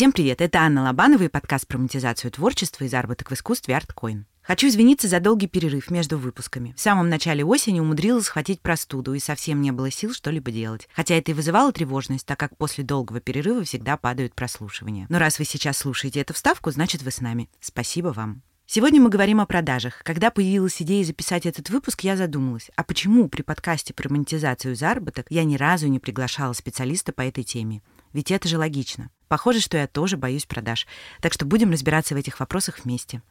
Всем привет, это Анна Лобанова и подкаст про монетизацию творчества и заработок в искусстве ArtCoin. Хочу извиниться за долгий перерыв между выпусками. В самом начале осени умудрилась схватить простуду и совсем не было сил что-либо делать. Хотя это и вызывало тревожность, так как после долгого перерыва всегда падают прослушивания. Но раз вы сейчас слушаете эту вставку, значит вы с нами. Спасибо вам. Сегодня мы говорим о продажах. Когда появилась идея записать этот выпуск, я задумалась, а почему при подкасте про монетизацию заработок я ни разу не приглашала специалиста по этой теме? Ведь это же логично. Похоже, что я тоже боюсь продаж. Так что будем разбираться в этих вопросах вместе.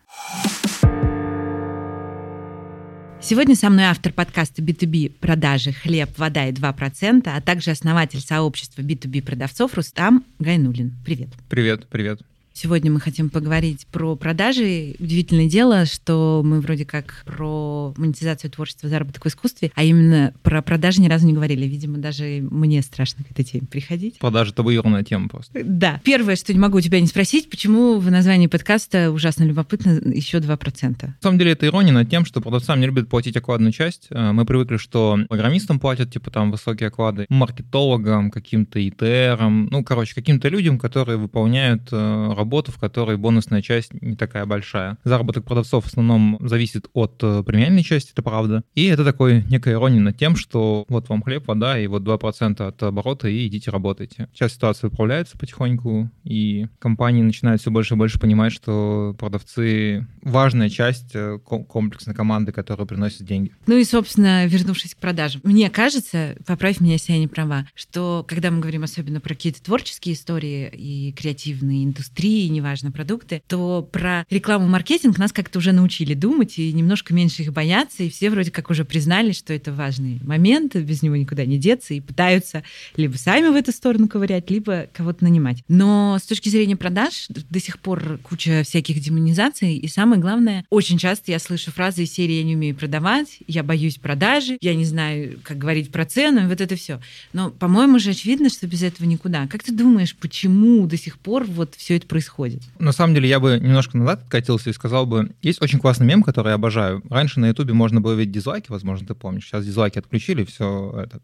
Сегодня со мной автор подкаста B2B «Продажи. Хлеб, вода и 2%», а также основатель сообщества B2B продавцов Рустам Гайнулин. Привет. Привет, привет. Сегодня мы хотим поговорить про продажи. Удивительное дело, что мы вроде как про монетизацию творчества, заработок в искусстве, а именно про продажи ни разу не говорили. Видимо, даже мне страшно к этой теме приходить. Продажи — табуированная тема просто. Да. Первое, что не могу у тебя не спросить, почему в названии подкаста ужасно любопытно еще 2%? На самом деле это ирония над тем, что продавцам не любят платить окладную часть. Э, мы привыкли, что программистам платят, типа там высокие оклады, маркетологам, каким-то ИТРам, ну, короче, каким-то людям, которые выполняют э, работу работу, в которой бонусная часть не такая большая. Заработок продавцов в основном зависит от э, премиальной части, это правда. И это такой некая ирония над тем, что вот вам хлеб, вода и вот 2% от оборота, и идите работайте. Сейчас ситуация управляется потихоньку, и компании начинают все больше и больше понимать, что продавцы — важная часть э, комплексной команды, которая приносит деньги. Ну и, собственно, вернувшись к продажам. Мне кажется, поправь меня, если я не права, что когда мы говорим особенно про какие-то творческие истории и креативные индустрии, другие, неважно, продукты, то про рекламу маркетинг нас как-то уже научили думать и немножко меньше их бояться, и все вроде как уже признали, что это важный момент, без него никуда не деться, и пытаются либо сами в эту сторону ковырять, либо кого-то нанимать. Но с точки зрения продаж до сих пор куча всяких демонизаций, и самое главное, очень часто я слышу фразы из серии «я не умею продавать», «я боюсь продажи», «я не знаю, как говорить про цену», вот это все. Но, по-моему, же очевидно, что без этого никуда. Как ты думаешь, почему до сих пор вот все это происходит? Происходит. На самом деле, я бы немножко назад откатился и сказал бы, есть очень классный мем, который я обожаю. Раньше на Ютубе можно было видеть дизлайки, возможно, ты помнишь. Сейчас дизлайки отключили, все, это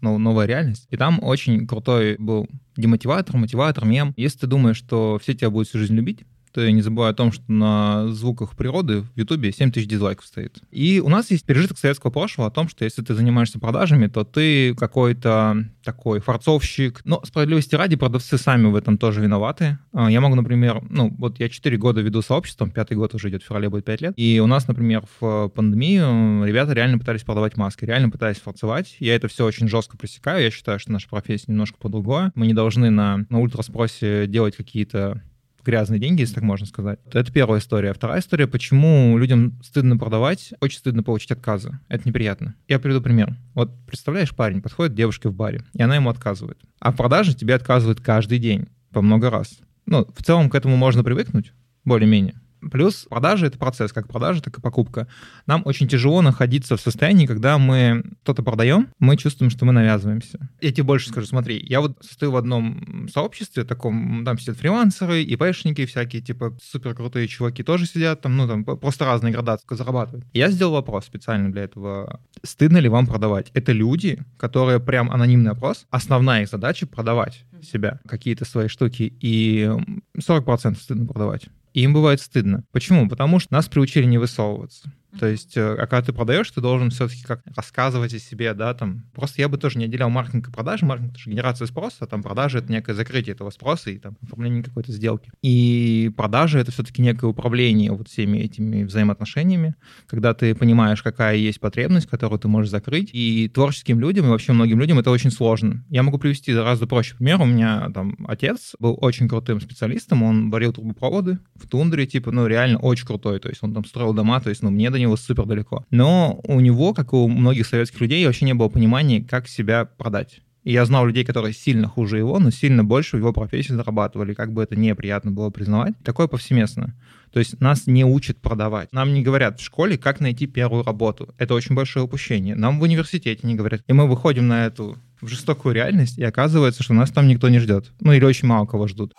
новая реальность. И там очень крутой был демотиватор, мотиватор, мем. Если ты думаешь, что все тебя будут всю жизнь любить, то не забываю о том, что на звуках природы в Ютубе 7 тысяч дизлайков стоит. И у нас есть пережиток советского прошлого о том, что если ты занимаешься продажами, то ты какой-то такой форцовщик. Но справедливости ради, продавцы сами в этом тоже виноваты. А, я могу, например, ну, вот я 4 года веду сообществом, пятый год уже идет, в феврале будет 5 лет. И у нас, например, в пандемию ребята реально пытались продавать маски, реально пытались форцевать. Я это все очень жестко пресекаю. Я считаю, что наша профессия немножко по-другому. Мы не должны на, на ультраспросе делать какие-то грязные деньги, если так можно сказать. Это первая история. Вторая история, почему людям стыдно продавать, очень стыдно получить отказы. Это неприятно. Я приведу пример. Вот представляешь, парень подходит к девушке в баре, и она ему отказывает. А в продаже тебе отказывают каждый день, по много раз. Ну, в целом к этому можно привыкнуть, более-менее. Плюс продажа — это процесс, как продажа, так и покупка. Нам очень тяжело находиться в состоянии, когда мы что-то продаем, мы чувствуем, что мы навязываемся. Я тебе больше скажу, смотри, я вот состою в одном сообществе, таком, там сидят фрилансеры, ИПшники всякие, типа супер крутые чуваки тоже сидят, там, ну, там просто разные градации зарабатывают. Я сделал вопрос специально для этого. Стыдно ли вам продавать? Это люди, которые прям анонимный опрос, основная их задача — продавать себя, какие-то свои штуки, и 40% стыдно продавать. И им бывает стыдно. Почему? Потому что нас приучили не высовываться. То есть, э, а когда ты продаешь, ты должен все-таки как рассказывать о себе, да, там. Просто я бы тоже не отделял маркетинг и продажи. Маркетинг — это же генерация спроса, а там продажи — это некое закрытие этого спроса и там оформление какой-то сделки. И продажи — это все-таки некое управление вот всеми этими взаимоотношениями, когда ты понимаешь, какая есть потребность, которую ты можешь закрыть. И творческим людям, и вообще многим людям это очень сложно. Я могу привести гораздо проще пример. У меня там отец был очень крутым специалистом, он варил трубопроводы в тундре, типа, ну, реально очень крутой. То есть он там строил дома, то есть, ну, мне до него супер далеко. Но у него, как у многих советских людей, вообще не было понимания, как себя продать. И я знал людей, которые сильно хуже его, но сильно больше в его профессии зарабатывали, как бы это неприятно было признавать. Такое повсеместно. То есть нас не учат продавать. Нам не говорят в школе, как найти первую работу. Это очень большое упущение. Нам в университете не говорят. И мы выходим на эту в жестокую реальность, и оказывается, что нас там никто не ждет. Ну или очень мало кого ждут.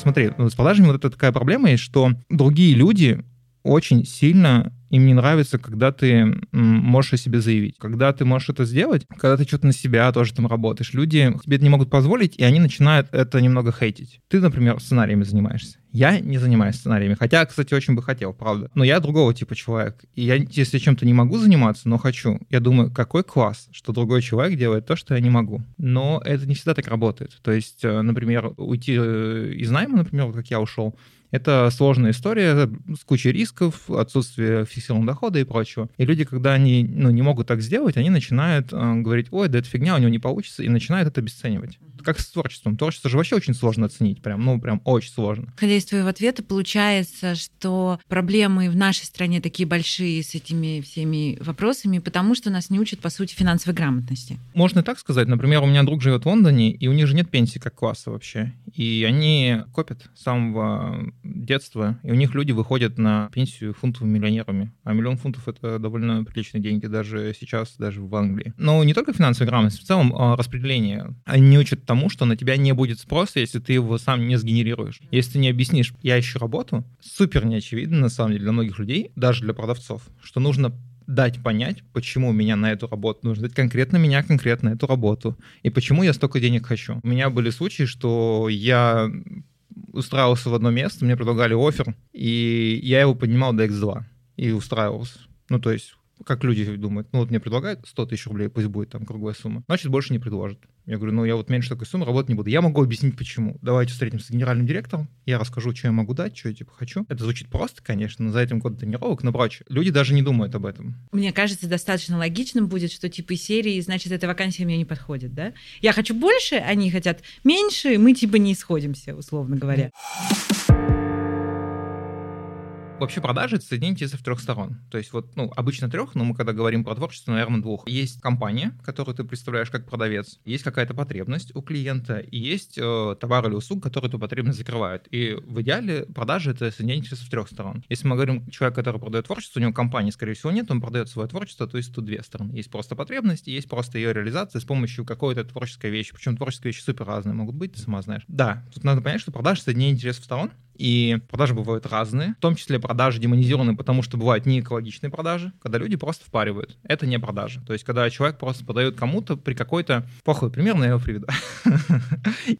Смотри, ну, с продажами вот это такая проблема есть, что другие люди очень сильно Им не нравится, когда ты можешь о себе заявить. Когда ты можешь это сделать, когда ты что-то на себя тоже там работаешь. Люди тебе это не могут позволить, и они начинают это немного хейтить. Ты, например, сценариями занимаешься. Я не занимаюсь сценариями, хотя, кстати, очень бы хотел, правда. Но я другого типа человек. И я, если чем-то не могу заниматься, но хочу, я думаю, какой класс, что другой человек делает то, что я не могу. Но это не всегда так работает. То есть, э, например, уйти э, из найма, например, как я ушел, это сложная история с кучей рисков, отсутствие фиксированного дохода и прочего. И люди, когда они ну, не могут так сделать, они начинают э, говорить, ой, да это фигня, у него не получится, и начинают это обесценивать. Как с творчеством. Творчество же вообще очень сложно оценить, прям, ну, прям очень сложно. Исходя из твоего ответа, получается, что проблемы в нашей стране такие большие с этими всеми вопросами, потому что нас не учат, по сути, финансовой грамотности. Можно и так сказать. Например, у меня друг живет в Лондоне, и у них же нет пенсии как класса вообще. И они копят с самого детства, и у них люди выходят на пенсию фунтовыми миллионерами. А миллион фунтов — это довольно приличные деньги даже сейчас, даже в Англии. Но не только финансовая грамотность, в целом а распределение. Они не учат тому, что на тебя не будет спроса, если ты его сам не сгенерируешь. Если ты не объяснишь, я ищу работу, супер неочевидно, на самом деле, для многих людей, даже для продавцов, что нужно дать понять, почему меня на эту работу нужно дать конкретно меня, конкретно эту работу, и почему я столько денег хочу. У меня были случаи, что я устраивался в одно место, мне предлагали офер, и я его поднимал до X2 и устраивался. Ну, то есть как люди думают, ну вот мне предлагают 100 тысяч рублей, пусть будет там круглая сумма, значит, больше не предложат. Я говорю, ну я вот меньше такой суммы работать не буду. Я могу объяснить, почему. Давайте встретимся с генеральным директором, я расскажу, что я могу дать, что я типа хочу. Это звучит просто, конечно, но за этим год тренировок, но прочее. Люди даже не думают об этом. Мне кажется, достаточно логичным будет, что типа из серии, значит, эта вакансия мне не подходит, да? Я хочу больше, они хотят меньше, мы типа не сходимся, условно говоря. Вообще продажи — это соединение интересов трех сторон. То есть вот, ну, обычно трех, но мы когда говорим про творчество, наверное, двух. Есть компания, которую ты представляешь как продавец, есть какая-то потребность у клиента, и есть э, товар или услуга, который эту потребность закрывает. И в идеале продажи — это соединение интересов трех сторон. Если мы говорим человек, который продает творчество, у него компании, скорее всего, нет, он продает свое творчество, то есть тут две стороны. Есть просто потребность, есть просто ее реализация с помощью какой-то творческой вещи. Причем творческие вещи супер разные могут быть, ты сама знаешь. Да, тут надо понять, что продажи — соединение интересов сторон, и продажи бывают разные, в том числе продажи демонизированы, потому что бывают не экологичные продажи, когда люди просто впаривают. Это не продажа. То есть, когда человек просто продает кому-то при какой-то... Плохой пример, но я его приведу.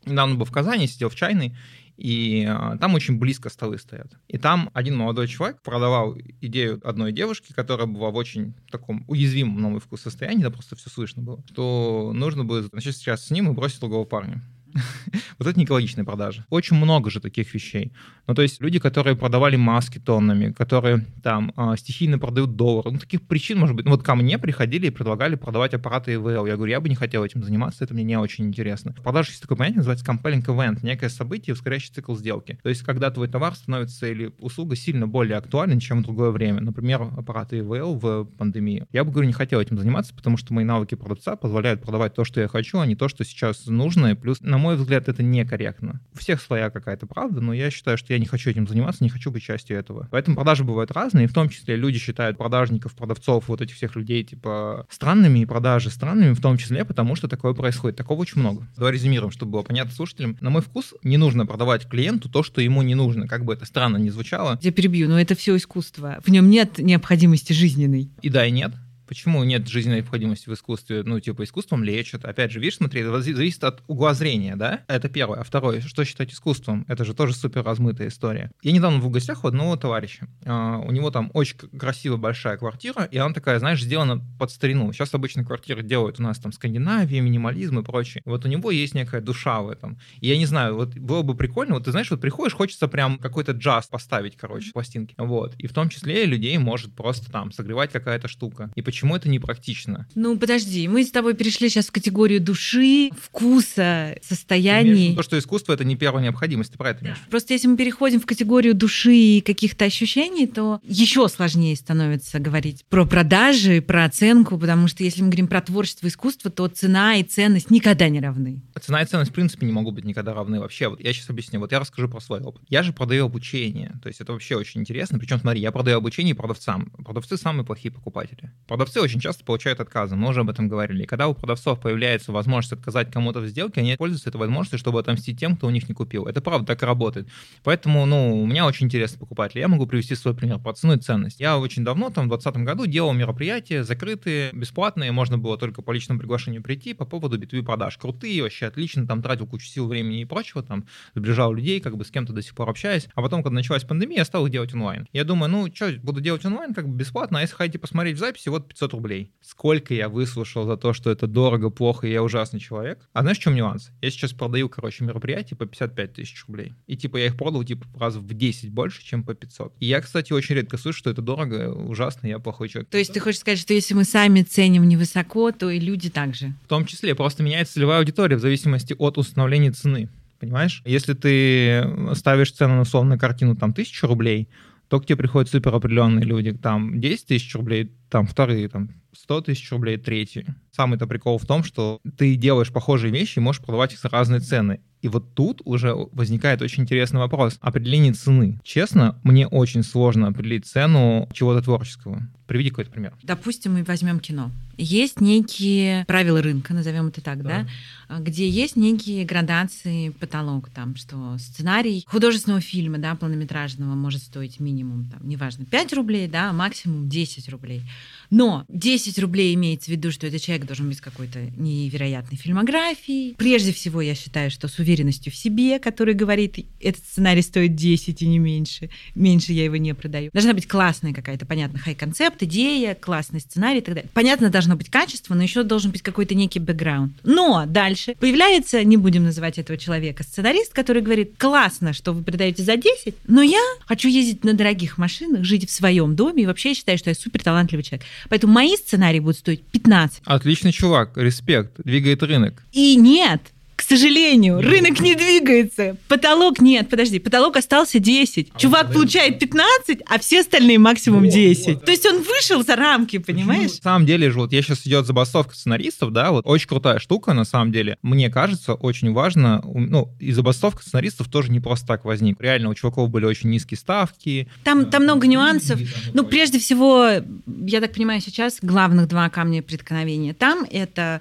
Недавно был в Казани, сидел в чайной, и а, там очень близко столы стоят. И там один молодой человек продавал идею одной девушки, которая была в очень таком уязвимом, на мой вкус, состоянии, да просто все слышно было, что нужно будет начать сейчас с ним и бросить другого парня. вот это не экологичные продажи. Очень много же таких вещей. Ну, то есть люди, которые продавали маски тоннами, которые там э, стихийно продают доллары. Ну, таких причин может быть. Ну, вот ко мне приходили и предлагали продавать аппараты ИВЛ. Я говорю, я бы не хотел этим заниматься, это мне не очень интересно. В продаже есть такое понятие, называется compelling event, некое событие, ускоряющий цикл сделки. То есть, когда твой товар становится или услуга сильно более актуальна, чем в другое время. Например, аппараты ИВЛ в пандемии. Я бы, говорю, не хотел этим заниматься, потому что мои навыки продавца позволяют продавать то, что я хочу, а не то, что сейчас нужно. И плюс, на мой взгляд, это некорректно. У всех своя какая-то правда, но я считаю, что я не хочу этим заниматься, не хочу быть частью этого. Поэтому продажи бывают разные, в том числе люди считают продажников, продавцов, вот этих всех людей, типа, странными, и продажи странными, в том числе потому, что такое происходит. Такого очень много. Давай резюмируем, чтобы было понятно слушателям. На мой вкус, не нужно продавать клиенту то, что ему не нужно, как бы это странно ни звучало. Я перебью, но это все искусство. В нем нет необходимости жизненной. И да, и нет. Почему нет жизненной необходимости в искусстве? Ну, типа, искусством лечат. Опять же, видишь, смотри, это зависит от угла зрения, да? Это первое. А второе, что считать искусством? Это же тоже супер размытая история. Я недавно в гостях у одного товарища. Uh, у него там очень красивая большая квартира, и она такая, знаешь, сделана под старину. Сейчас обычно квартиры делают у нас там Скандинавия, минимализм и прочее. Вот у него есть некая душа в этом. И я не знаю, вот было бы прикольно, вот ты знаешь, вот приходишь, хочется прям какой-то джаз поставить, короче, пластинки. Вот. И в том числе людей может просто там согревать какая-то штука. И почему почему это непрактично? Ну, подожди, мы с тобой перешли сейчас в категорию души, вкуса, состояний. То, что искусство — это не первая необходимость, ты про это да. Просто если мы переходим в категорию души и каких-то ощущений, то еще сложнее становится говорить про продажи, про оценку, потому что если мы говорим про творчество искусство, то цена и ценность никогда не равны. Цена и ценность, в принципе, не могут быть никогда равны вообще. Вот я сейчас объясню. Вот я расскажу про свой опыт. Я же продаю обучение. То есть это вообще очень интересно. Причем, смотри, я продаю обучение продавцам. Продавцы самые плохие покупатели. Продавцы продавцы очень часто получают отказы, мы уже об этом говорили. И когда у продавцов появляется возможность отказать кому-то в сделке, они пользуются этой возможностью, чтобы отомстить тем, кто у них не купил. Это правда так работает. Поэтому, ну, у меня очень интересно покупатель. Я могу привести свой пример по цену и ценность. Я очень давно, там, в 2020 году делал мероприятия закрытые, бесплатные, можно было только по личному приглашению прийти по поводу B2B продаж. Крутые, вообще отлично, там тратил кучу сил, времени и прочего, там, сближал людей, как бы с кем-то до сих пор общаюсь. А потом, когда началась пандемия, я стал их делать онлайн. Я думаю, ну, что, буду делать онлайн, как бы бесплатно, а если хотите посмотреть в записи, вот 500 рублей. Сколько я выслушал за то, что это дорого, плохо, и я ужасный человек. А знаешь, в чем нюанс? Я сейчас продаю, короче, мероприятия по 55 тысяч рублей. И типа я их продал типа раз в 10 больше, чем по 500. И я, кстати, очень редко слышу, что это дорого, ужасно, я плохой человек. То есть ты хочешь сказать, что если мы сами ценим невысоко, то и люди также? В том числе, просто меняется целевая аудитория в зависимости от установления цены. Понимаешь? Если ты ставишь цену на условную картину там тысячу рублей, то к тебе приходят супер определенные люди, там 10 тысяч рублей, там вторые, там 100 тысяч рублей, третьи. Самый-то прикол в том, что ты делаешь похожие вещи и можешь продавать их за разные цены. И вот тут уже возникает очень интересный вопрос. Определение цены. Честно, мне очень сложно определить цену чего-то творческого. Приведи какой-то пример. Допустим, мы возьмем кино. Есть некие правила рынка, назовем это так, да, да где есть некие градации, потолок, там, что сценарий художественного фильма, да, полнометражного может стоить минимум, там, неважно, 5 рублей, да, а максимум 10 рублей. Но 10 рублей имеется в виду, что этот человек должен быть какой-то невероятной фильмографией. Прежде всего, я считаю, что с уверенностью в себе, который говорит, этот сценарий стоит 10 и не меньше, меньше я его не продаю. Должна быть классная какая-то, понятно, хай-концепт, идея, классный сценарий и так далее. Понятно, должно быть качество, но еще должен быть какой-то некий бэкграунд. Но дальше появляется, не будем называть этого человека, сценарист, который говорит, классно, что вы продаете за 10, но я хочу ездить на дорогих машинах, жить в своем доме, и вообще я считаю, что я супер талантливый человек. Поэтому мои сценарии будут стоить 15. Отличный чувак, респект, двигает рынок. И нет, сожалению, рынок не двигается. Потолок нет, подожди, потолок остался 10. А Чувак получает 15, а все остальные максимум 10. Вот, То есть он вышел за рамки, понимаешь? На самом деле же, вот я сейчас идет забастовка сценаристов, да, вот очень крутая штука, на самом деле. Мне кажется, очень важно, ну, и забастовка сценаристов тоже не просто так возник. Реально, у чуваков были очень низкие ставки. Там, там много нюансов. Ну, прежде всего, я так понимаю, сейчас главных два камня преткновения. Там это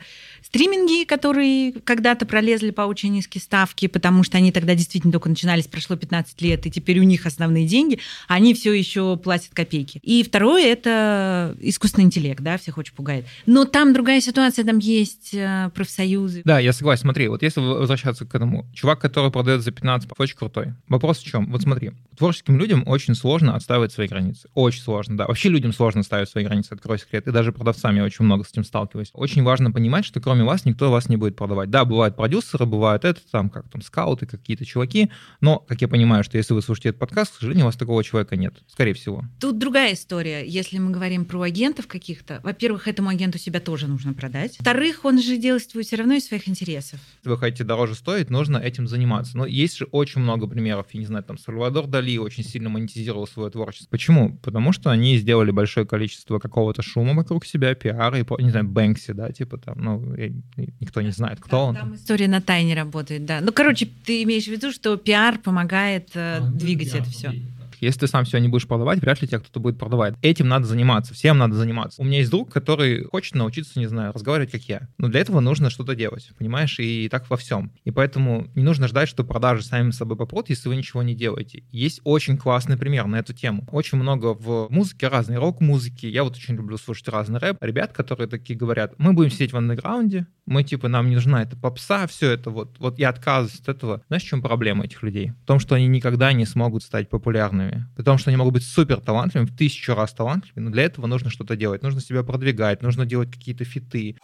стриминги, которые когда-то пролезли по очень низкие ставки, потому что они тогда действительно только начинались, прошло 15 лет, и теперь у них основные деньги, они все еще платят копейки. И второе — это искусственный интеллект, да, всех очень пугает. Но там другая ситуация, там есть э, профсоюзы. Да, я согласен. Смотри, вот если возвращаться к этому, чувак, который продает за 15, очень крутой. Вопрос в чем? Вот смотри, творческим людям очень сложно отстаивать свои границы. Очень сложно, да. Вообще людям сложно ставить свои границы, открой секрет. И даже продавцами очень много с этим сталкиваюсь. Очень важно понимать, что кроме вас никто вас не будет продавать. Да, бывают продюсеры, бывают это, там, как там, скауты, какие-то чуваки, но, как я понимаю, что если вы слушаете этот подкаст, к сожалению, у вас такого человека нет, скорее всего. Тут другая история. Если мы говорим про агентов каких-то, во-первых, этому агенту себя тоже нужно продать. Во-вторых, он же действует все равно из своих интересов. Если вы хотите дороже стоить, нужно этим заниматься. Но есть же очень много примеров. Я не знаю, там Сальвадор Дали очень сильно монетизировал свое творчество. Почему? Потому что они сделали большое количество какого-то шума вокруг себя, пиара, и, не знаю, Бэнкси, да, типа там, ну, никто не знает, кто да, он. Там история на тайне работает, да. Ну, короче, ты имеешь в виду, что пиар помогает э, а, двигать это все. Если ты сам все не будешь продавать, вряд ли тебя кто-то будет продавать. Этим надо заниматься, всем надо заниматься. У меня есть друг, который хочет научиться, не знаю, разговаривать как я. Но для этого нужно что-то делать, понимаешь? И так во всем. И поэтому не нужно ждать, что продажи сами собой попрут, если вы ничего не делаете. Есть очень классный пример на эту тему. Очень много в музыке разной рок-музыки. Я вот очень люблю слушать разный рэп. Ребят, которые такие говорят, мы будем сидеть в андеграунде, мы типа, нам не нужна эта попса, все это вот. Вот я отказываюсь от этого. Знаешь, в чем проблема этих людей? В том, что они никогда не смогут стать популярными талантливыми. При том, что они могут быть супер талантливыми, в тысячу раз талантливыми, но для этого нужно что-то делать. Нужно себя продвигать, нужно делать какие-то фиты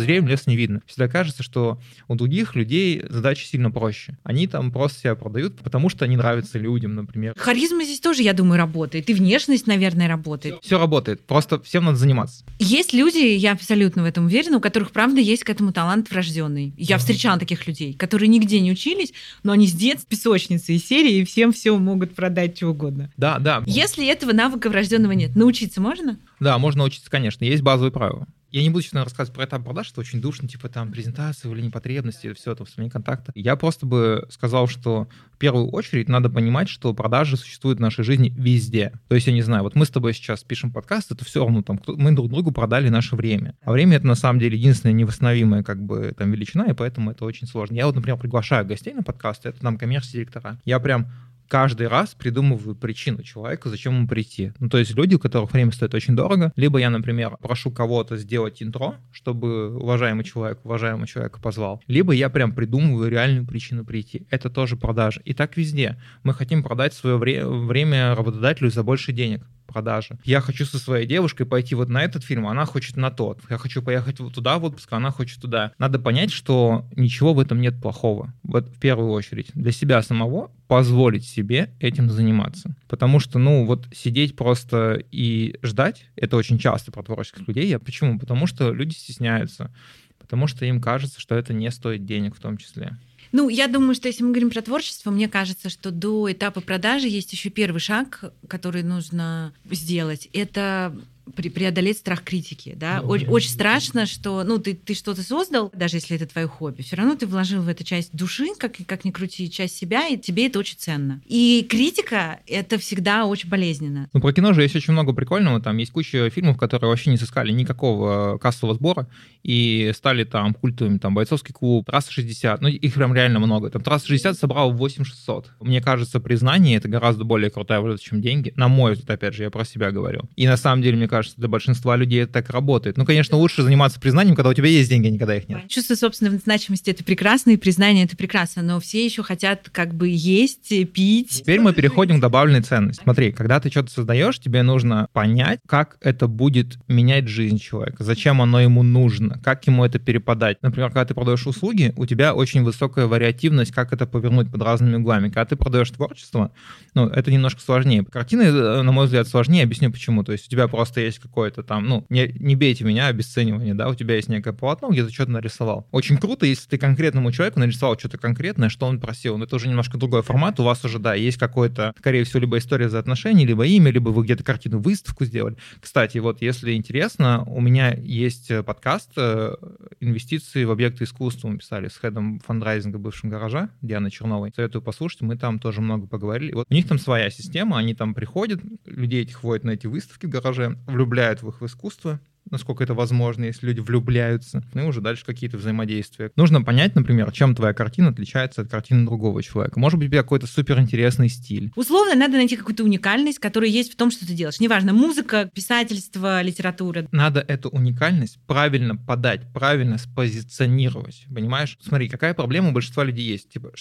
зрением лес не видно. Всегда кажется, что у других людей задача сильно проще. Они там просто себя продают, потому что они нравятся людям, например. Харизма здесь тоже, я думаю, работает. И внешность, наверное, работает. Все, все работает. Просто всем надо заниматься. Есть люди, я абсолютно в этом уверена, у которых, правда, есть к этому талант врожденный. Я встречала таких людей, которые нигде не учились, но они с детства песочницы из серии, и всем все могут продать что угодно. Да, да. Если этого навыка врожденного нет, научиться можно? Да, можно научиться, конечно. Есть базовые правила Я не буду сейчас рассказывать про этап продаж, это очень душно, типа там презентация или потребности, все это, вспоминание контакта. Я просто бы сказал, что в первую очередь надо понимать, что продажи существуют в нашей жизни везде. То есть, я не знаю, вот мы с тобой сейчас пишем подкаст, это все равно там, мы друг другу продали наше время. А время это на самом деле единственная невосстановимая как бы там величина, и поэтому это очень сложно. Я вот, например, приглашаю гостей на подкаст, это там коммерческие Я прям каждый раз придумываю причину человека, зачем ему прийти. Ну, то есть люди, у которых время стоит очень дорого, либо я, например, прошу кого-то сделать интро, чтобы уважаемый человек, уважаемый человек позвал, либо я прям придумываю реальную причину прийти. Это тоже продажа. И так везде. Мы хотим продать свое вре- время работодателю за больше денег продажи. Я хочу со своей девушкой пойти вот на этот фильм, она хочет на тот. Я хочу поехать вот туда в отпуск, она хочет туда. Надо понять, что ничего в этом нет плохого. Вот в первую очередь. Для себя самого позволить себе этим заниматься. Потому что, ну, вот сидеть просто и ждать, это очень часто про творческих людей. Я почему? Потому что люди стесняются. Потому что им кажется, что это не стоит денег в том числе. Ну, я думаю, что если мы говорим про творчество, мне кажется, что до этапа продажи есть еще первый шаг, который нужно сделать. Это преодолеть страх критики, да. Ну, очень, очень страшно, что, ну, ты, ты что-то создал, даже если это твое хобби, все равно ты вложил в эту часть души, как, как ни крути, часть себя, и тебе это очень ценно. И критика — это всегда очень болезненно. Ну, про кино же есть очень много прикольного, там есть куча фильмов, которые вообще не сыскали никакого кассового сбора, и стали там культовыми, там, «Бойцовский клуб», «Трасса 60», ну, их прям реально много. Там «Трасса 60» собрал 8600. Мне кажется, признание — это гораздо более крутая валюта, чем деньги, на мой взгляд, опять же, я про себя говорю. И на самом деле, мне кажется, кажется, для большинства людей это так работает. Ну, конечно, лучше заниматься признанием, когда у тебя есть деньги, а никогда их нет. Чувство собственной значимости — это прекрасно, и признание — это прекрасно, но все еще хотят как бы есть, пить. Теперь мы переходим к добавленной ценности. Смотри, когда ты что-то создаешь, тебе нужно понять, как это будет менять жизнь человека, зачем оно ему нужно, как ему это перепадать. Например, когда ты продаешь услуги, у тебя очень высокая вариативность, как это повернуть под разными углами. Когда ты продаешь творчество, ну, это немножко сложнее. Картины, э, на мой взгляд, сложнее. Объясню почему. То есть у тебя просто есть какое-то там, ну, не, не бейте меня, обесценивание, да, у тебя есть некое полотно, где ты что-то нарисовал. Очень круто, если ты конкретному человеку нарисовал что-то конкретное, что он просил. Но это уже немножко другой формат. У вас уже, да, есть какой-то, скорее всего, либо история за отношения, либо имя, либо вы где-то картину выставку сделали. Кстати, вот если интересно, у меня есть э, подкаст э, «Инвестиции в объекты искусства». Мы писали с хедом фандрайзинга бывшим гаража Дианой Черновой. Советую послушать, мы там тоже много поговорили. Вот у них там своя система, они там приходят, людей этих вводят на эти выставки в гараже, влюбляются влюбляют в их искусство, насколько это возможно, если люди влюбляются, ну и уже дальше какие-то взаимодействия. Нужно понять, например, чем твоя картина отличается от картины другого человека. Может быть, у тебя какой-то суперинтересный стиль. Условно, надо найти какую-то уникальность, которая есть в том, что ты делаешь. Неважно, музыка, писательство, литература. Надо эту уникальность правильно подать, правильно спозиционировать. Понимаешь? Смотри, какая проблема у большинства людей есть. Типа,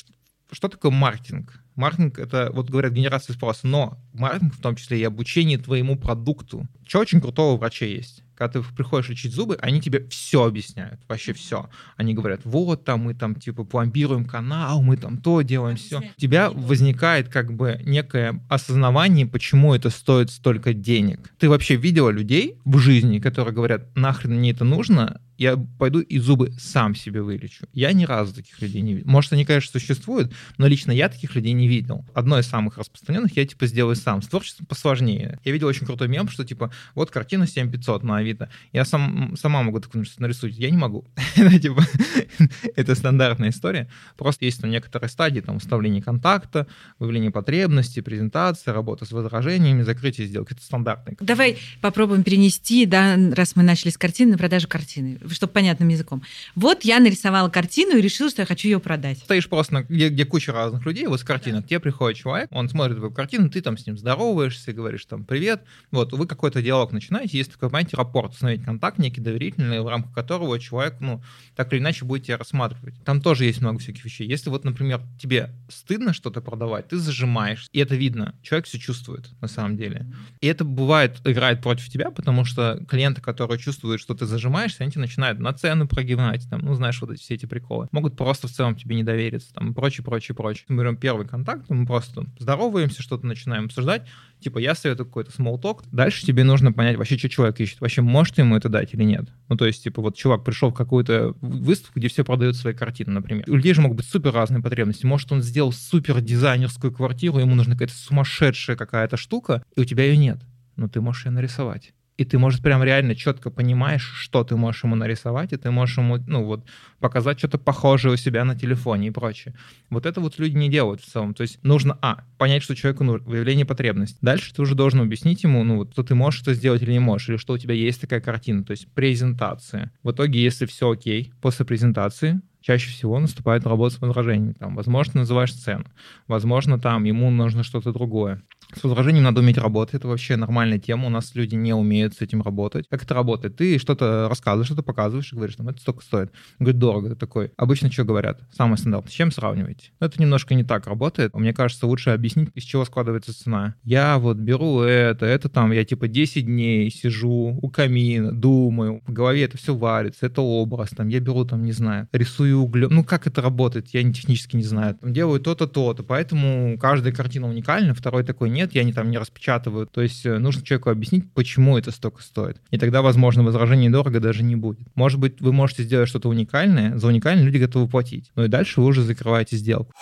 что такое маркетинг? Маркетинг — это, вот говорят, генерация спроса, но маркетинг в том числе и обучение твоему продукту. Что очень крутого у врачей есть? Когда ты приходишь лечить зубы, они тебе все объясняют, вообще все. Они говорят, вот там мы там типа пломбируем канал, мы там то делаем, все. У тебя возникает как бы некое осознавание, почему это стоит столько денег. Ты вообще видела людей в жизни, которые говорят, нахрен мне это нужно, я пойду и зубы сам себе вылечу. Я ни разу таких людей не видел. Может, они, конечно, существуют, но лично я таких людей не видел. Одно из самых распространенных я, типа, сделаю сам. С творчеством посложнее. Я видел очень крутой мем, что, типа, вот картина 7500 на Авито. Я сам, сама могу такую нарисовать. Я не могу. типа, это стандартная история. Просто есть там некоторые стадии, там, уставление контакта, выявление потребностей, презентация, работа с возражениями, закрытие сделки. Это стандартный. Давай попробуем перенести, да, раз мы начали с картины, на продажу картины чтобы понятным языком. Вот я нарисовала картину и решила, что я хочу ее продать. Стоишь просто, где, где куча разных людей, вот с картинок, да. тебе приходит человек, он смотрит твою картину, ты там с ним здороваешься, говоришь там привет, вот, вы какой-то диалог начинаете, есть такой, понимаете, рапорт, установить контакт некий доверительный, в рамках которого человек, ну, так или иначе будет тебя рассматривать. Там тоже есть много всяких вещей. Если вот, например, тебе стыдно что-то продавать, ты зажимаешь, и это видно, человек все чувствует на самом деле. И это бывает, играет против тебя, потому что клиенты, которые чувствуют, что ты зажимаешься, они начинают начинают на цену прогибать, там, ну, знаешь, вот эти, все эти приколы. Могут просто в целом тебе не довериться, там, и прочее, прочее, прочее. Мы берем первый контакт, мы просто здороваемся, что-то начинаем обсуждать, типа, я советую какой-то small talk. Дальше тебе нужно понять, вообще, что человек ищет, вообще, может ему это дать или нет. Ну, то есть, типа, вот чувак пришел в какую-то выставку, где все продают свои картины, например. У людей же могут быть супер разные потребности. Может, он сделал супер дизайнерскую квартиру, ему нужна какая-то сумасшедшая какая-то штука, и у тебя ее нет. Но ты можешь ее нарисовать и ты, может, прям реально четко понимаешь, что ты можешь ему нарисовать, и ты можешь ему, ну, вот, показать что-то похожее у себя на телефоне и прочее. Вот это вот люди не делают в целом. То есть нужно, а, понять, что человеку нужно, выявление потребности. Дальше ты уже должен объяснить ему, ну, вот, что ты можешь это сделать или не можешь, или что у тебя есть такая картина, то есть презентация. В итоге, если все окей, после презентации чаще всего наступает работа с возражениями. Там, возможно, называешь цену, возможно, там ему нужно что-то другое. С возражением надо уметь работать, это вообще нормальная тема, у нас люди не умеют с этим работать. Как это работает? Ты что-то рассказываешь, что-то показываешь и говоришь, там, это столько стоит. Он говорит, дорого, ты такой. Обычно что говорят? Самый стандарт. С чем сравниваете? Но это немножко не так работает. Мне кажется, лучше объяснить, из чего складывается цена. Я вот беру это, это там, я типа 10 дней сижу у камина, думаю, в голове это все варится, это образ, там, я беру там, не знаю, рисую углем. Ну, как это работает, я технически не знаю. Там, делаю то-то, то-то, поэтому каждая картина уникальна, второй такой нет, я не там не распечатываю. То есть э, нужно человеку объяснить, почему это столько стоит. И тогда, возможно, возражений дорого даже не будет. Может быть, вы можете сделать что-то уникальное, за уникальное люди готовы платить. Но и дальше вы уже закрываете сделку.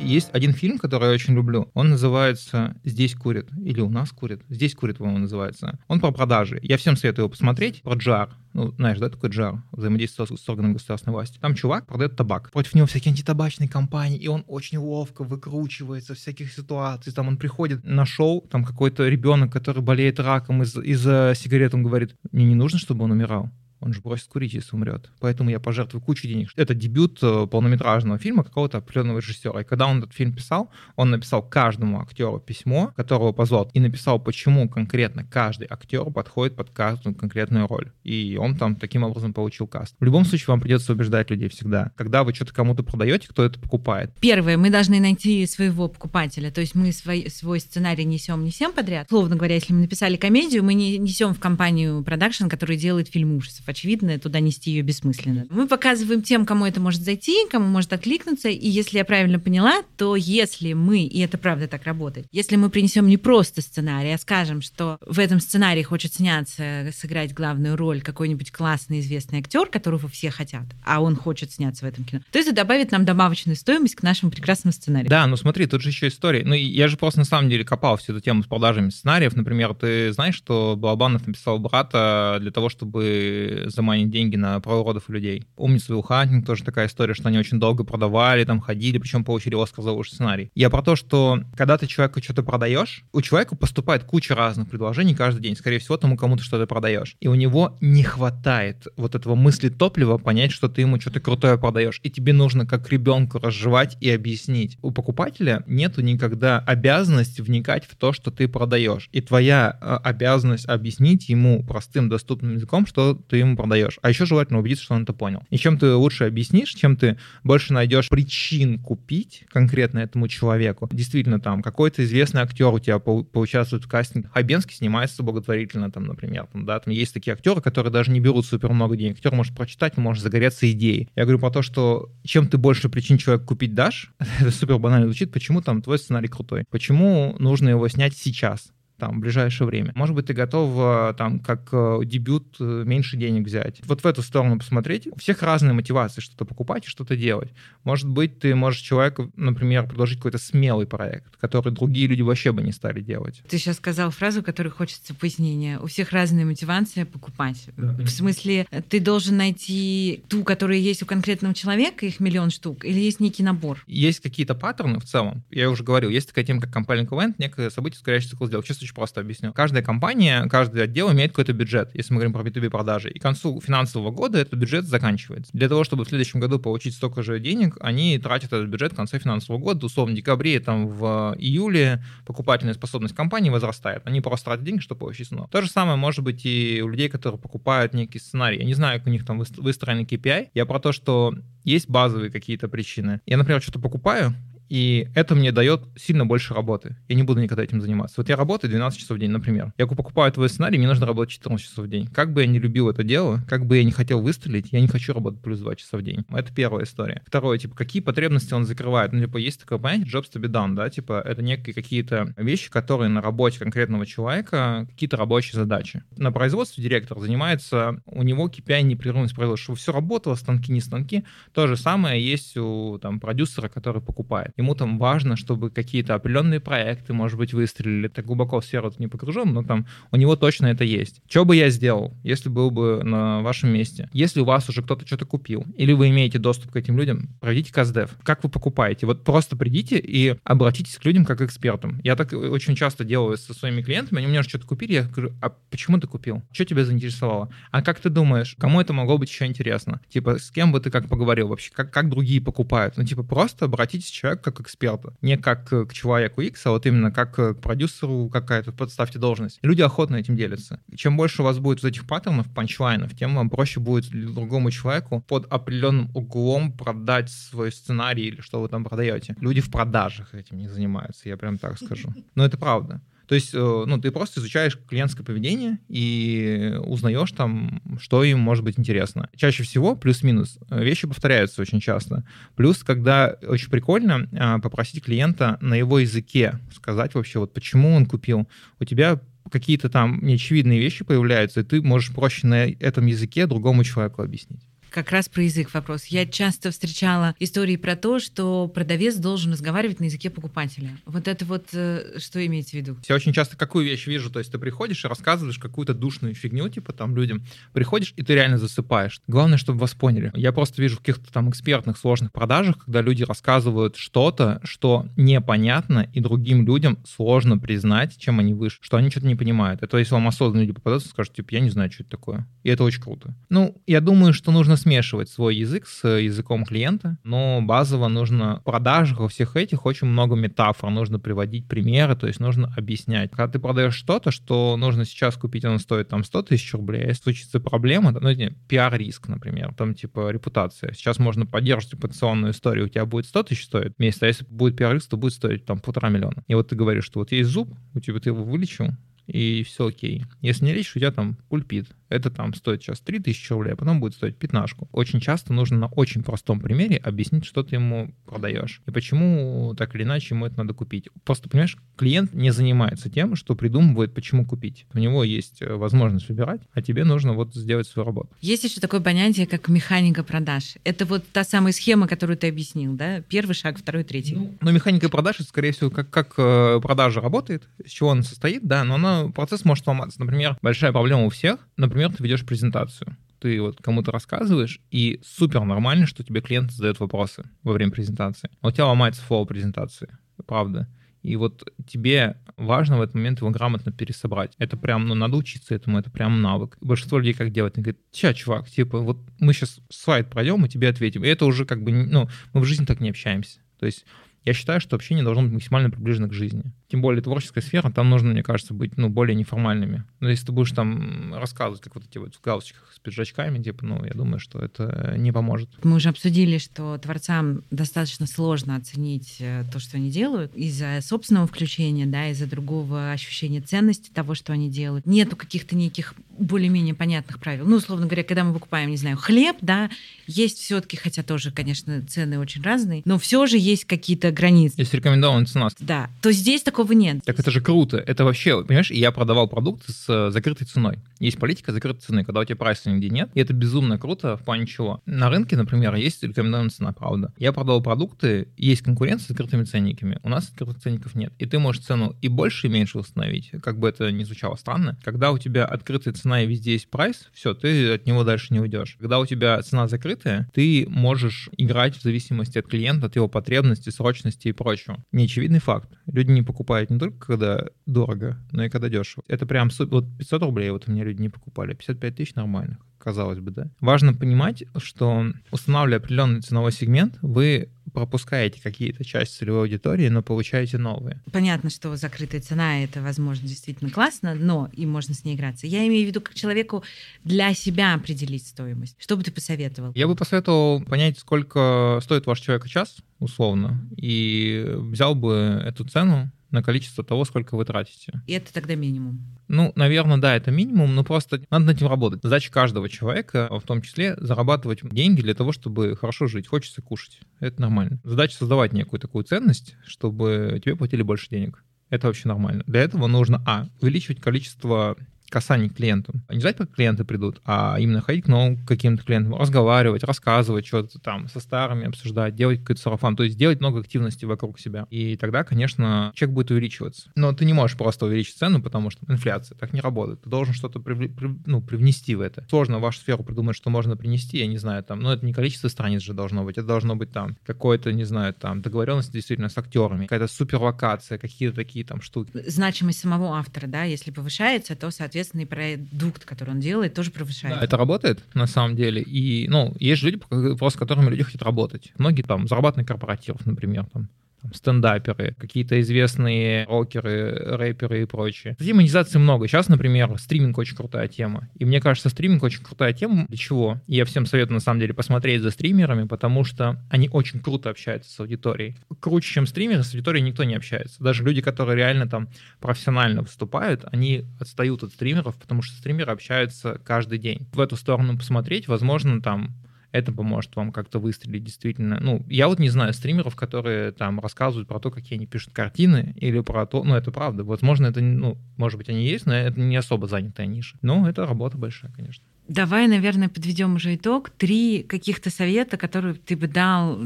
Есть один фильм, который я очень люблю. Он называется «Здесь курят». Или «У нас курят». «Здесь курят», по-моему, называется. Он про продажи. Я всем советую его посмотреть. Про джар. Ну, знаешь, да, такой джар, взаимодействие с, с органами государственной власти. Там чувак продает табак. Против него всякие антитабачные компании, и он очень ловко выкручивается в всяких ситуаций. Там он приходит на шоу, там какой-то ребенок, который болеет раком из- из-за сигарет, он говорит, мне не нужно, чтобы он умирал он же бросит курить, если умрет. Поэтому я пожертвую кучу денег. Это дебют э, полнометражного фильма какого-то определенного режиссера. И когда он этот фильм писал, он написал каждому актеру письмо, которого позвал, и написал, почему конкретно каждый актер подходит под каждую конкретную роль. И он там таким образом получил каст. В любом случае, вам придется убеждать людей всегда. Когда вы что-то кому-то продаете, кто это покупает. Первое, мы должны найти своего покупателя. То есть мы свой, свой сценарий несем не всем подряд. Словно говоря, если мы написали комедию, мы не несем в компанию продакшн, который делает фильм ужасов очевидно, туда нести ее бессмысленно. Мы показываем тем, кому это может зайти, кому может откликнуться, и если я правильно поняла, то если мы, и это правда так работает, если мы принесем не просто сценарий, а скажем, что в этом сценарии хочет сняться, сыграть главную роль какой-нибудь классный известный актер, которого все хотят, а он хочет сняться в этом кино, то это добавит нам добавочную стоимость к нашему прекрасному сценарию. Да, ну смотри, тут же еще история. Ну, я же просто на самом деле копал всю эту тему с продажами сценариев. Например, ты знаешь, что Балабанов написал брата для того, чтобы заманить деньги на право родов людей. Умница Уилл Хантинг тоже такая история, что они очень долго продавали, там ходили, причем получили Оскар за лучший сценарий. Я про то, что когда ты человеку что-то продаешь, у человека поступает куча разных предложений каждый день. Скорее всего, тому кому-то что-то продаешь. И у него не хватает вот этого мысли топлива понять, что ты ему что-то крутое продаешь. И тебе нужно как ребенку разжевать и объяснить. У покупателя нету никогда обязанности вникать в то, что ты продаешь. И твоя э, обязанность объяснить ему простым, доступным языком, что ты ему продаешь. А еще желательно убедиться, что он это понял. И чем ты лучше объяснишь, чем ты больше найдешь причин купить конкретно этому человеку. Действительно, там какой-то известный актер у тебя по поучаствует в кастинге. Хабенский снимается благотворительно, там, например. Там, да, там есть такие актеры, которые даже не берут супер много денег. Актер может прочитать, может загореться идеей. Я говорю про то, что чем ты больше причин человек купить дашь, это супер банально звучит, почему там твой сценарий крутой, почему нужно его снять сейчас, там, в ближайшее время. Может быть, ты готов э, там как э, дебют э, меньше денег взять. Вот в эту сторону посмотреть. У всех разные мотивации что-то покупать и что-то делать. Может быть, ты можешь человеку, например, предложить какой-то смелый проект, который другие люди вообще бы не стали делать. Ты сейчас сказал фразу, которой хочется пояснения. У всех разные мотивации покупать. Да, в смысле, ты должен найти ту, которая есть у конкретного человека, их миллион штук, или есть некий набор? Есть какие-то паттерны в целом. Я уже говорил, есть такая тема, как compelling event, некое событие, ускоряющий цикл сделок. Сейчас очень просто объясню. Каждая компания, каждый отдел имеет какой-то бюджет, если мы говорим про B2B продажи. И к концу финансового года этот бюджет заканчивается. Для того, чтобы в следующем году получить столько же денег, они тратят этот бюджет в конце финансового года. Условно, в декабре, там, в июле покупательная способность компании возрастает. Они просто тратят деньги, чтобы получить снова. То же самое может быть и у людей, которые покупают некий сценарий. Я не знаю, как у них там выстроенный KPI. Я про то, что есть базовые какие-то причины. Я, например, что-то покупаю, и это мне дает сильно больше работы. Я не буду никогда этим заниматься. Вот я работаю 12 часов в день, например. Я покупаю твой сценарий, мне нужно работать 14 часов в день. Как бы я не любил это дело, как бы я не хотел выстрелить, я не хочу работать плюс 2 часа в день. Это первая история. Второе, типа, какие потребности он закрывает? Ну, типа, есть такое понятие jobs to be done, да, типа, это некие какие-то вещи, которые на работе конкретного человека, какие-то рабочие задачи. На производстве директор занимается, у него KPI непрерывность производства, чтобы все работало, станки, не станки. То же самое есть у там, продюсера, который покупает. Ему там важно, чтобы какие-то определенные проекты, может быть, выстрелили. Так глубоко в сферу не погружен, но там у него точно это есть. Что бы я сделал, если был бы на вашем месте? Если у вас уже кто-то что-то купил, или вы имеете доступ к этим людям, проведите каздев. Как вы покупаете? Вот просто придите и обратитесь к людям как к экспертам. Я так очень часто делаю со своими клиентами, они у меня что-то купили, я говорю, а почему ты купил? Что тебя заинтересовало? А как ты думаешь, кому это могло быть еще интересно? Типа, с кем бы ты как поговорил вообще? Как, как другие покупают? Ну, типа, просто обратитесь к человеку как к эксперту. Не как к человеку X, а вот именно как к продюсеру какая-то, подставьте должность. Люди охотно этим делятся. Чем больше у вас будет вот этих паттернов, панчлайнов, тем вам проще будет другому человеку под определенным углом продать свой сценарий или что вы там продаете. Люди в продажах этим не занимаются, я прям так скажу. Но это правда. То есть, э, ну, ты просто изучаешь клиентское поведение и узнаешь там, что им может быть интересно. Чаще всего, плюс-минус, вещи повторяются очень часто. Плюс, когда очень прикольно а, попросить клиента на его языке сказать вообще, вот почему он купил. У тебя какие-то там неочевидные вещи появляются, и ты можешь проще на этом языке другому человеку объяснить. Как раз про язык вопрос. Я часто встречала истории про то, что продавец должен разговаривать на языке покупателя. Вот это вот э, что имеете в виду? Я очень часто какую вещь вижу, то есть ты приходишь и рассказываешь какую-то душную фигню, типа там людям, приходишь и ты реально засыпаешь. Главное, чтобы вас поняли. Я просто вижу в каких-то там экспертных сложных продажах, когда люди рассказывают что-то, что непонятно, и другим людям сложно признать, чем они выше, что они что-то не понимают. Это если вам осознанные люди попадаются, скажут, типа, я не знаю, что это такое. И это очень круто. Ну, я думаю, что нужно смешивать свой язык с языком клиента, но базово нужно в продажах во всех этих очень много метафор, нужно приводить примеры, то есть нужно объяснять. Когда ты продаешь что-то, что нужно сейчас купить, оно стоит там 100 тысяч рублей, а если случится проблема, ну, пиар-риск, например, там типа репутация. Сейчас можно поддерживать репутационную историю, у тебя будет 100 тысяч стоит месяц, а если будет пиар-риск, то будет стоить там полтора миллиона. И вот ты говоришь, что вот есть зуб, у тебя ты его вылечил, и все окей. Если не лечишь, у тебя там пульпит, это там стоит сейчас 3000 рублей, а потом будет стоить пятнашку. Очень часто нужно на очень простом примере объяснить, что ты ему продаешь. И почему так или иначе ему это надо купить. Просто, понимаешь, клиент не занимается тем, что придумывает, почему купить. У него есть э, возможность выбирать, а тебе нужно вот сделать свою работу. Есть еще такое понятие, как механика продаж. Это вот та самая схема, которую ты объяснил, да? Первый шаг, второй, третий. Ну, но механика продаж, это, скорее всего, как, как э, продажа работает, из чего она состоит, да, но она, процесс может сломаться. Например, большая проблема у всех, например, ты ведешь презентацию. Ты вот кому-то рассказываешь, и супер нормально, что тебе клиент задает вопросы во время презентации. А у тебя ломается флоу презентации, правда. И вот тебе важно в этот момент его грамотно пересобрать. Это прям, ну, надо учиться этому, это прям навык. Большинство людей как делать? Они говорят, ща, чувак, типа, вот мы сейчас слайд пройдем, и тебе ответим. И это уже как бы, ну, мы в жизни так не общаемся. То есть я считаю, что общение должно быть максимально приближено к жизни. Тем более творческая сфера, там нужно, мне кажется, быть ну, более неформальными. Но если ты будешь там рассказывать, как вот эти вот в галстучках с пиджачками, типа, ну, я думаю, что это не поможет. Мы уже обсудили, что творцам достаточно сложно оценить э, то, что они делают, из-за собственного включения, да, из-за другого ощущения ценности того, что они делают. Нету каких-то неких более-менее понятных правил. Ну, условно говоря, когда мы покупаем, не знаю, хлеб, да, есть все-таки, хотя тоже, конечно, цены очень разные, но все же есть какие-то границ. Есть рекомендованная цена. Да, то здесь такого нет. Так это же круто. Это вообще, понимаешь, я продавал продукты с э, закрытой ценой. Есть политика закрытой цены, когда у тебя прайса нигде нет. И это безумно круто в плане чего. На рынке, например, есть рекомендованная цена, правда. Я продавал продукты, есть конкуренция с закрытыми ценниками. У нас закрытых ценников нет. И ты можешь цену и больше, и меньше установить. Как бы это ни звучало странно. Когда у тебя открытая цена и везде есть прайс, все, ты от него дальше не уйдешь. Когда у тебя цена закрытая, ты можешь играть в зависимости от клиента, от его потребностей, срочности и прочего. Неочевидный факт. Люди не покупают не только когда дорого, но и когда дешево. Это прям. Вот 500 рублей вот у меня люди не покупали, 55 тысяч нормальных казалось бы, да. Важно понимать, что устанавливая определенный ценовой сегмент, вы пропускаете какие-то части целевой аудитории, но получаете новые. Понятно, что закрытая цена — это, возможно, действительно классно, но и можно с ней играться. Я имею в виду, как человеку для себя определить стоимость. Что бы ты посоветовал? Я бы посоветовал понять, сколько стоит ваш человек час, условно, и взял бы эту цену, на количество того, сколько вы тратите. И это тогда минимум. Ну, наверное, да, это минимум, но просто надо над этим работать. Задача каждого человека, в том числе, зарабатывать деньги для того, чтобы хорошо жить. Хочется кушать. Это нормально. Задача создавать некую такую ценность, чтобы тебе платили больше денег. Это вообще нормально. Для этого нужно, а, увеличивать количество касание к клиентам. Не пока клиенты придут, а именно ходить к новым каким-то клиентам, разговаривать, рассказывать что-то там со старыми, обсуждать, делать какой-то сарафан, то есть делать много активности вокруг себя. И тогда, конечно, чек будет увеличиваться. Но ты не можешь просто увеличить цену, потому что инфляция так не работает. Ты должен что-то при, при, ну, привнести в это. Сложно в вашу сферу придумать, что можно принести, я не знаю, там, но это не количество страниц же должно быть, это должно быть там какое-то, не знаю, там договоренность действительно с актерами, какая-то суперлокация, какие-то такие там штуки. Значимость самого автора, да, если повышается, то, соответственно, и продукт, который он делает, тоже повышается. Да, это работает на самом деле. И, ну, есть люди, с которыми люди хотят работать. Многие там зарабатывают корпоративов, например, там там, стендаперы, какие-то известные рокеры, рэперы и прочее. Статьи много. Сейчас, например, стриминг очень крутая тема. И мне кажется, стриминг очень крутая тема. Для чего? И я всем советую, на самом деле, посмотреть за стримерами, потому что они очень круто общаются с аудиторией. Круче, чем стримеры, с аудиторией никто не общается. Даже люди, которые реально там профессионально выступают, они отстают от стримеров, потому что стримеры общаются каждый день. В эту сторону посмотреть, возможно, там это поможет вам как-то выстрелить действительно. Ну, я вот не знаю стримеров, которые там рассказывают про то, какие они пишут картины, или про то, ну, это правда. Возможно, это, ну, может быть, они есть, но это не особо занятая ниша. Но это работа большая, конечно. Давай, наверное, подведем уже итог. Три каких-то совета, которые ты бы дал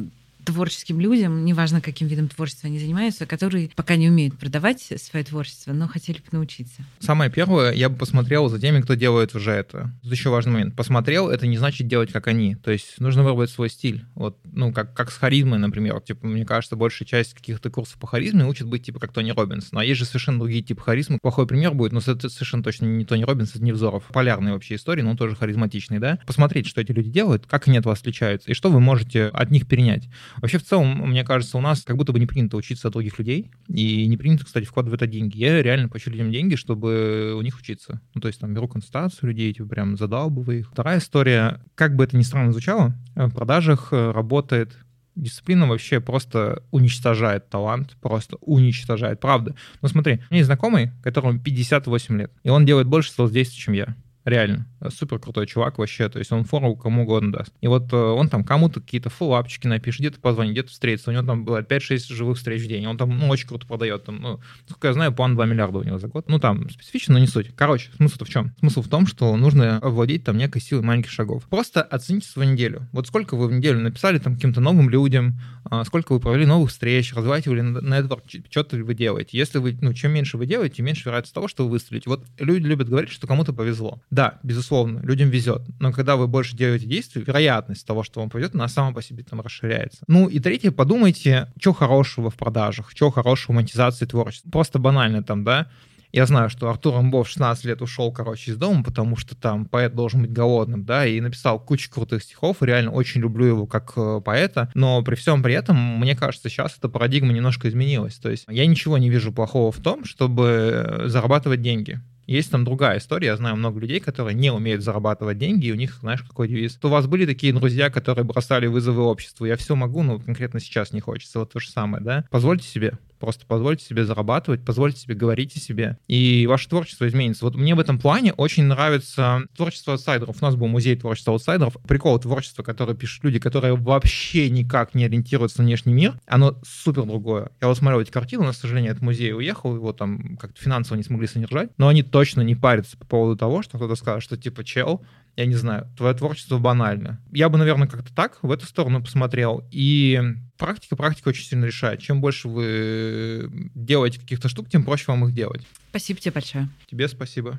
творческим людям, неважно, каким видом творчества они занимаются, которые пока не умеют продавать свое творчество, но хотели бы научиться? Самое первое, я бы посмотрел за теми, кто делает уже это. Тут еще важный момент. Посмотрел, это не значит делать как они. То есть нужно выбрать свой стиль. Вот, ну, как, как с харизмой, например. Типа, мне кажется, большая часть каких-то курсов по харизме учат быть типа как Тони Робинс. Но есть же совершенно другие типы харизмы. Плохой пример будет, но это совершенно точно не Тони Робинс, это Невзоров. Полярные вообще истории, но тоже харизматичный, да? Посмотреть, что эти люди делают, как они от вас отличаются, и что вы можете от них перенять. Вообще, в целом, мне кажется, у нас как будто бы не принято учиться от других людей, и не принято, кстати, вкладывать это деньги. Я реально плачу людям деньги, чтобы у них учиться. Ну, то есть там беру консультацию людей, типа прям задалбываю их. Вторая история, как бы это ни странно звучало, в продажах э, работает дисциплина вообще просто уничтожает талант, просто уничтожает, правда. Ну смотри, у меня есть знакомый, которому 58 лет, и он делает больше соцдействий, чем я. Реально. Супер крутой чувак вообще. То есть он фору кому угодно даст. И вот э, он там кому-то какие-то фуллапчики напишет, где-то позвонит, где-то встретится. У него там было 5-6 живых встреч в день. Он там ну, очень круто продает. Там, ну, сколько я знаю, план 2 миллиарда у него за год. Ну там специфично, но не суть. Короче, смысл в чем? Смысл в том, что нужно овладеть там некой силой маленьких шагов. Просто оцените свою неделю. Вот сколько вы в неделю написали там каким-то новым людям, а, сколько вы провели новых встреч, развиваете вы нетворк, что-то вы делаете. Если вы, ну, чем меньше вы делаете, меньше вероятность того, что вы выстрелите. Вот люди любят говорить, что кому-то повезло. Да, безусловно, людям везет. Но когда вы больше делаете действий, вероятность того, что вам повезет, она сама по себе там расширяется. Ну и третье, подумайте, что хорошего в продажах, что хорошего в монетизации творчества. Просто банально там, да, я знаю, что Артур Амбов в 16 лет ушел, короче, из дома, потому что там поэт должен быть голодным, да, и написал кучу крутых стихов, реально очень люблю его как э, поэта, но при всем при этом, мне кажется, сейчас эта парадигма немножко изменилась. То есть я ничего не вижу плохого в том, чтобы зарабатывать деньги. Есть там другая история. Я знаю много людей, которые не умеют зарабатывать деньги, и у них, знаешь, какой девиз. То у вас были такие друзья, которые бросали вызовы обществу. Я все могу, но конкретно сейчас не хочется. Вот то же самое, да? Позвольте себе Просто позвольте себе зарабатывать, позвольте себе говорить о себе, и ваше творчество изменится. Вот мне в этом плане очень нравится творчество аутсайдеров. У нас был музей творчества аутсайдеров. Прикол творчества, которое пишут люди, которые вообще никак не ориентируются на внешний мир, оно супер другое. Я вот смотрел эти картины, но, к сожалению, от музея уехал, его там как-то финансово не смогли содержать, но они точно не парятся по поводу того, что кто-то скажет, что типа, чел, я не знаю, твое творчество банально. Я бы, наверное, как-то так в эту сторону посмотрел. И практика, практика очень сильно решает. Чем больше вы делаете каких-то штук, тем проще вам их делать. Спасибо тебе большое. Тебе спасибо.